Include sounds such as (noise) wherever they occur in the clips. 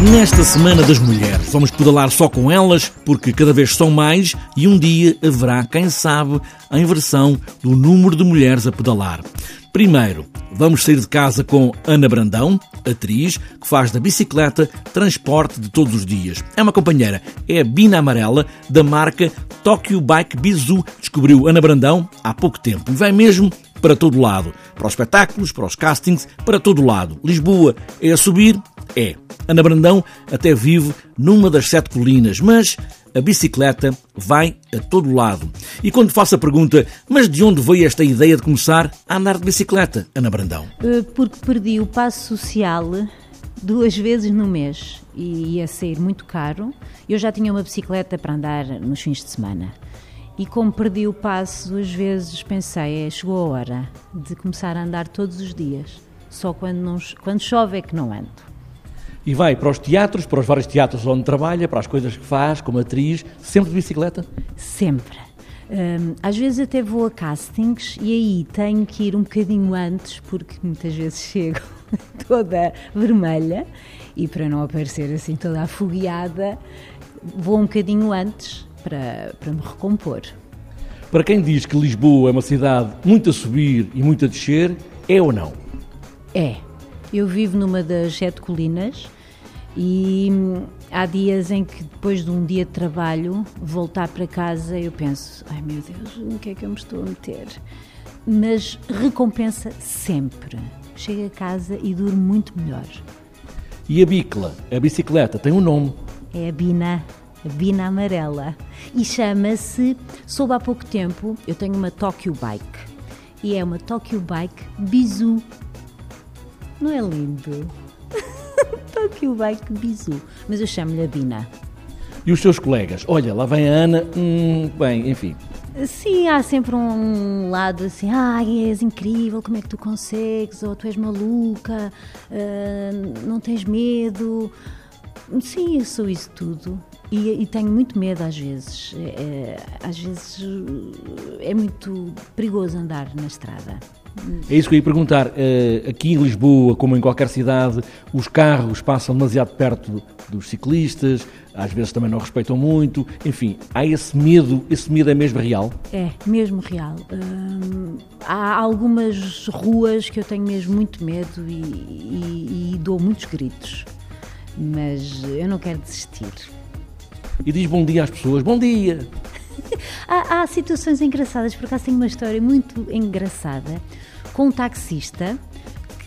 Nesta Semana das Mulheres, vamos pedalar só com elas, porque cada vez são mais e um dia haverá, quem sabe, a inversão do número de mulheres a pedalar. Primeiro, vamos sair de casa com Ana Brandão, atriz, que faz da bicicleta transporte de todos os dias. É uma companheira, é a Bina Amarela, da marca Tokyo Bike Bizu. Descobriu Ana Brandão há pouco tempo e vai mesmo para todo lado. Para os espetáculos, para os castings, para todo lado. Lisboa é a subir? É. Ana Brandão até vive numa das sete colinas, mas a bicicleta vai a todo lado. E quando faço a pergunta, mas de onde veio esta ideia de começar a andar de bicicleta, Ana Brandão? Eh, porque perdi o passo social duas vezes no mês e ia sair muito caro. Eu já tinha uma bicicleta para andar nos fins de semana. E como perdi o passo duas vezes, pensei, é, chegou a hora de começar a andar todos os dias. Só quando, não, quando chove é que não ando e vai para os teatros, para os vários teatros onde trabalha, para as coisas que faz como atriz, sempre de bicicleta? Sempre. Um, às vezes até vou a castings e aí tenho que ir um bocadinho antes, porque muitas vezes (laughs) chego toda vermelha e para não aparecer assim toda afogueada, vou um bocadinho antes para, para me recompor. Para quem diz que Lisboa é uma cidade muito a subir e muito a descer, é ou não? É. Eu vivo numa das sete colinas e hum, há dias em que depois de um dia de trabalho, voltar para casa, eu penso, ai meu Deus, o que é que eu me estou a meter? Mas recompensa sempre. Chego a casa e durmo muito melhor. E a bicla, a bicicleta, tem um nome. É a Bina, a Bina amarela. E chama-se, soube há pouco tempo, eu tenho uma Tokyo Bike. E é uma Tokyo Bike Bizu. Não é lindo? Tokyo Bike Bizu. Mas eu chamo-lhe a Bina. E os seus colegas? Olha, lá vem a Ana, hum, bem, enfim. Sim, há sempre um lado assim, ai, és incrível, como é que tu consegues, ou tu és maluca, uh, não tens medo. Sim, eu sou isso tudo. E, e, tenho muito medo às vezes. É, é às vezes é muito perigoso andar na estrada. É isso que eu ia perguntar. Eh, aqui em Lisboa, como em qualquer cidade, os carros passam demasiado perto dos ciclistas, às vezes também não respeitam muito. Enfim, há esse medo, esse medo é mesmo real? É, mesmo real. Hum, há algumas ruas que eu tenho mesmo muito medo e, e, e dou muitos gritos, mas eu não quero desistir. E diz bom dia às pessoas: bom dia! (laughs) há, há, situações engraçadas, por acaso tenho uma história muito engraçada com um taxista,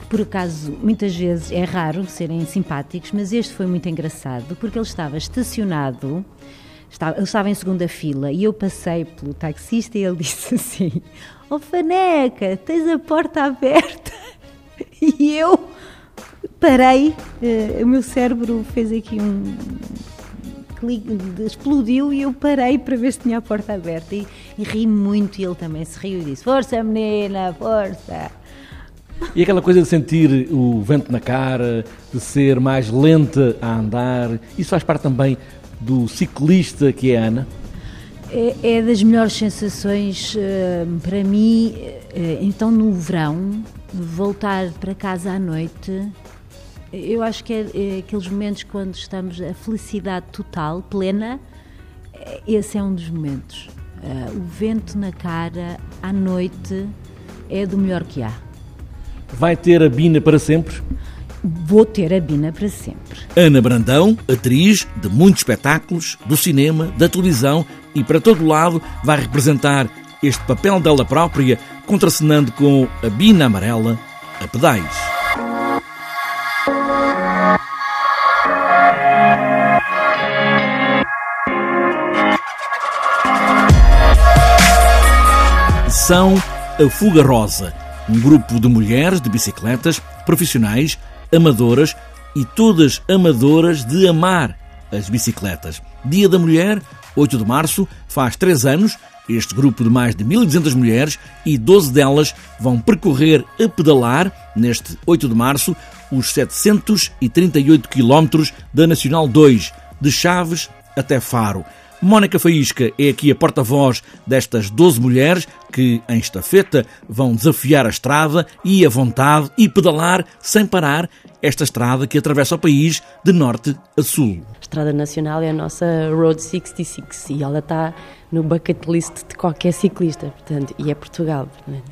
que por acaso muitas vezes é raro serem simpáticos, mas este foi muito engraçado porque ele estava estacionado, estava, ele estava em segunda fila e eu passei pelo taxista e ele (laughs) disse assim: Oh Faneca, tens a porta aberta? (laughs) E eu parei, uh, o meu cérebro fez aqui um explodiu e eu parei para ver se tinha a porta aberta e, e ri muito e ele também se riu e disse força menina, força e aquela coisa de sentir o vento na cara, de ser mais lenta a andar, isso faz parte também do ciclista que é a Ana? É, é das melhores sensações uh, para mim. Uh, então, no verão, voltar para casa à noite eu acho que é, é, aqueles momentos quando estamos a felicidade total, plena, é, esse é um dos momentos. Uh, o vento na cara, à noite, é do melhor que há. Vai ter a Bina para sempre? Vou ter a Bina para sempre. Ana Brandão, atriz de muitos espetáculos, do cinema, da televisão e para todo lado, vai representar este papel dela própria, contracenando com a Bina Amarela a pedais. Expedição A Fuga Rosa, um grupo de mulheres de bicicletas, profissionais, amadoras e todas amadoras de amar as bicicletas. Dia da Mulher, 8 de março, faz três anos. Este grupo de mais de 1.200 mulheres e 12 delas vão percorrer a pedalar, neste 8 de março, os 738 quilómetros da Nacional 2, de Chaves até Faro. Mónica Faísca é aqui a porta-voz destas 12 mulheres que, em estafeta, vão desafiar a estrada e a vontade e pedalar sem parar esta estrada que atravessa o país de norte a sul. A Estrada Nacional é a nossa Road 66 e ela está no bucket list de qualquer ciclista, portanto, e é Portugal.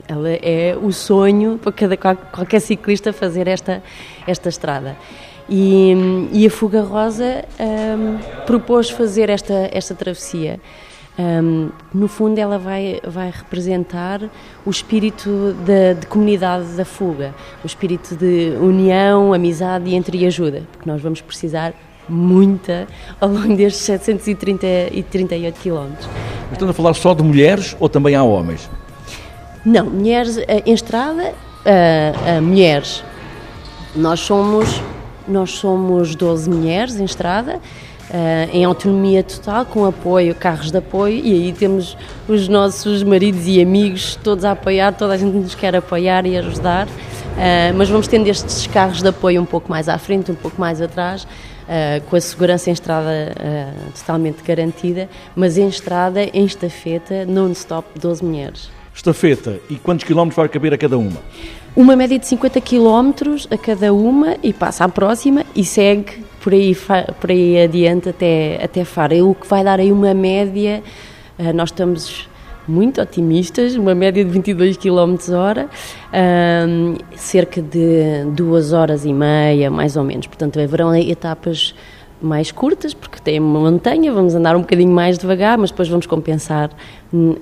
Ela é o sonho para cada, qualquer ciclista fazer esta, esta estrada. E, e a Fuga Rosa um, propôs fazer esta, esta travessia. Um, no fundo, ela vai, vai representar o espírito da, de comunidade da fuga, o espírito de união, amizade e entreajuda, porque nós vamos precisar muita ao longo destes 738 quilómetros. Estamos a falar só de mulheres ou também há homens? Não, mulheres eh, em estrada, uh, uh, mulheres. Nós somos nós somos 12 mulheres em estrada, Uh, em autonomia total, com apoio, carros de apoio, e aí temos os nossos maridos e amigos todos a apoiar, toda a gente nos quer apoiar e ajudar, uh, mas vamos tendo estes carros de apoio um pouco mais à frente, um pouco mais atrás, uh, com a segurança em estrada totalmente garantida, mas em estrada, em estafeta, non-stop, 12 mulheres. Estafeta, e quantos quilómetros vai caber a cada uma? Uma média de 50 km a cada uma e passa à próxima e segue por aí, por aí adiante até, até Faro. O que vai dar aí uma média, eh, nós estamos muito otimistas, uma média de 22 km hora, um, cerca de duas horas e meia, mais ou menos. Portanto, haverão etapas mais curtas, porque tem uma montanha, vamos andar um bocadinho mais devagar, mas depois vamos compensar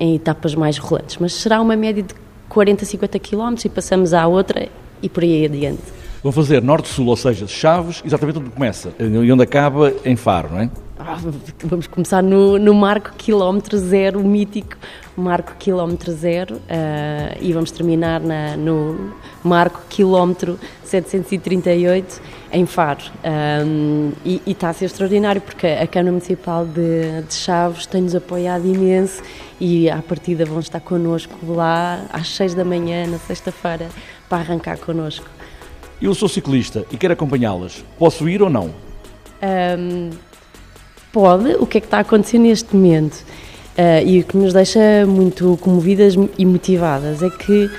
em etapas mais rolantes. Mas será uma média de 40, 50 km e passamos à outra e por aí adiante. Vão fazer norte-sul, ou seja, Chaves, exatamente onde começa e onde acaba em Faro, não é? Ah, vamos começar no, no marco quilómetro zero, o mítico marco quilómetro zero, uh, e vamos terminar na, no marco quilómetro 738 em Faro. Um, e, e, está a ser extraordinário porque a Câmara Municipal de, de Chaves tem-nos apoiado imenso e à partida vão estar connosco lá às 6 da manhã, na sexta-feira, para arrancar connosco. Eu sou ciclista e quero acompanhá-las. Posso ir ou não? Um, pode. O que é que está a acontecer neste momento? Uh, e o que nos deixa muito comovidas e motivadas é que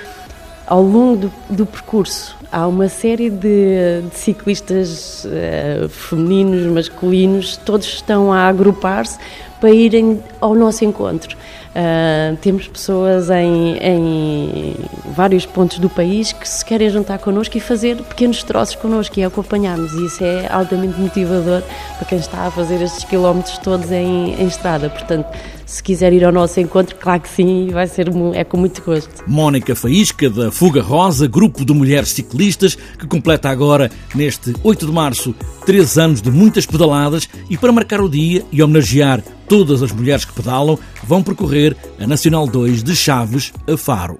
ao longo do, do percurso há uma série de, de ciclistas uh, femininos, masculinos, todos estão a agrupar-se para irem ao nosso encontro. Uh, temos pessoas em, em, vários pontos do país que se querem juntar connosco e fazer pequenos troços connosco e acompanhar-nos. E isso é altamente motivador para quem está a fazer estes quilómetros todos em, em estrada. Portanto, se quiser ir ao nosso encontro, claro que sim, vai ser é com muito gosto. Mónica Faísca, da Fuga Rosa, grupo de mulheres ciclistas, que completa agora, neste 8 de março, três anos de muitas pedaladas e para marcar o dia e homenagear todas as mulheres que pedalam, vão percorrer a Nacional 2 de Chaves a Faro.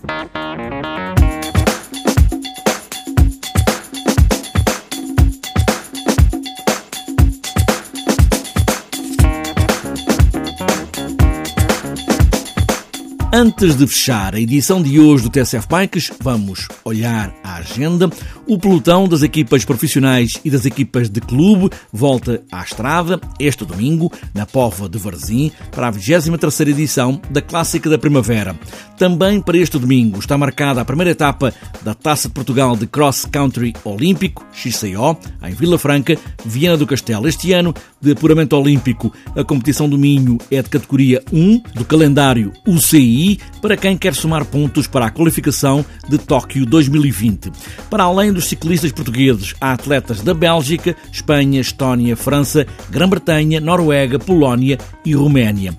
Antes de fechar a edição de hoje do TSF Bikes, vamos olhar a agenda. O pelotão das equipas profissionais e das equipas de clube volta à estrada este domingo, na Pova de Varzim, para a 23 edição da Clássica da Primavera. Também para este domingo está marcada a primeira etapa da Taça de Portugal de Cross Country Olímpico, XCO, em Vila Franca, Viana do Castelo. Este ano, de apuramento olímpico, a competição do Minho é de categoria 1 do calendário UCI para quem quer somar pontos para a qualificação de Tóquio 2020. Para além dos ciclistas portugueses, há atletas da Bélgica, Espanha, Estónia, França, Grã-Bretanha, Noruega, Polónia e Roménia.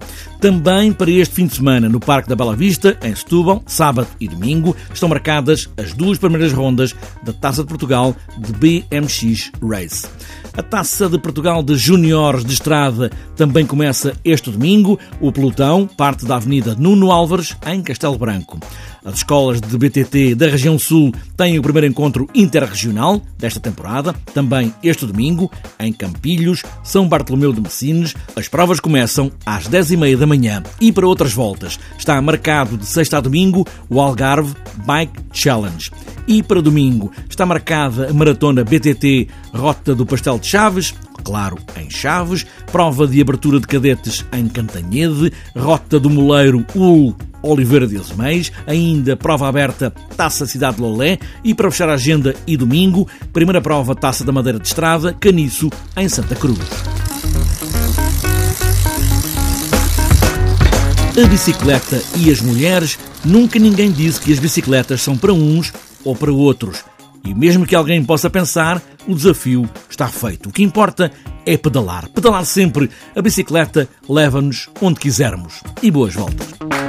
Também para este fim de semana, no Parque da Bela Vista, em Setúbal, sábado e domingo, estão marcadas as duas primeiras rondas da Taça de Portugal de BMX Race. A Taça de Portugal de Júniores de Estrada também começa este domingo. O pelotão parte da Avenida Nuno Álvares, em Castelo Branco. As escolas de BTT da região sul têm o primeiro encontro interregional desta temporada, também este domingo, em Campilhos, São Bartolomeu de Messines. As provas começam às 10h30 da manhã. E para outras voltas, está marcado de sexta a domingo o Algarve Bike Challenge. E para domingo está marcada a maratona BTT Rota do Pastel de Chaves, claro, em Chaves, prova de abertura de cadetes em Cantanhede, Rota do Moleiro UL Oliveira de Azeméis, ainda prova aberta Taça Cidade de Lolé e para fechar a agenda e domingo, primeira prova Taça da Madeira de Estrada, Caniço, em Santa Cruz. A bicicleta e as mulheres, nunca ninguém disse que as bicicletas são para uns ou para outros. E mesmo que alguém possa pensar, o desafio está feito. O que importa é pedalar. Pedalar sempre. A bicicleta leva-nos onde quisermos. E boas voltas.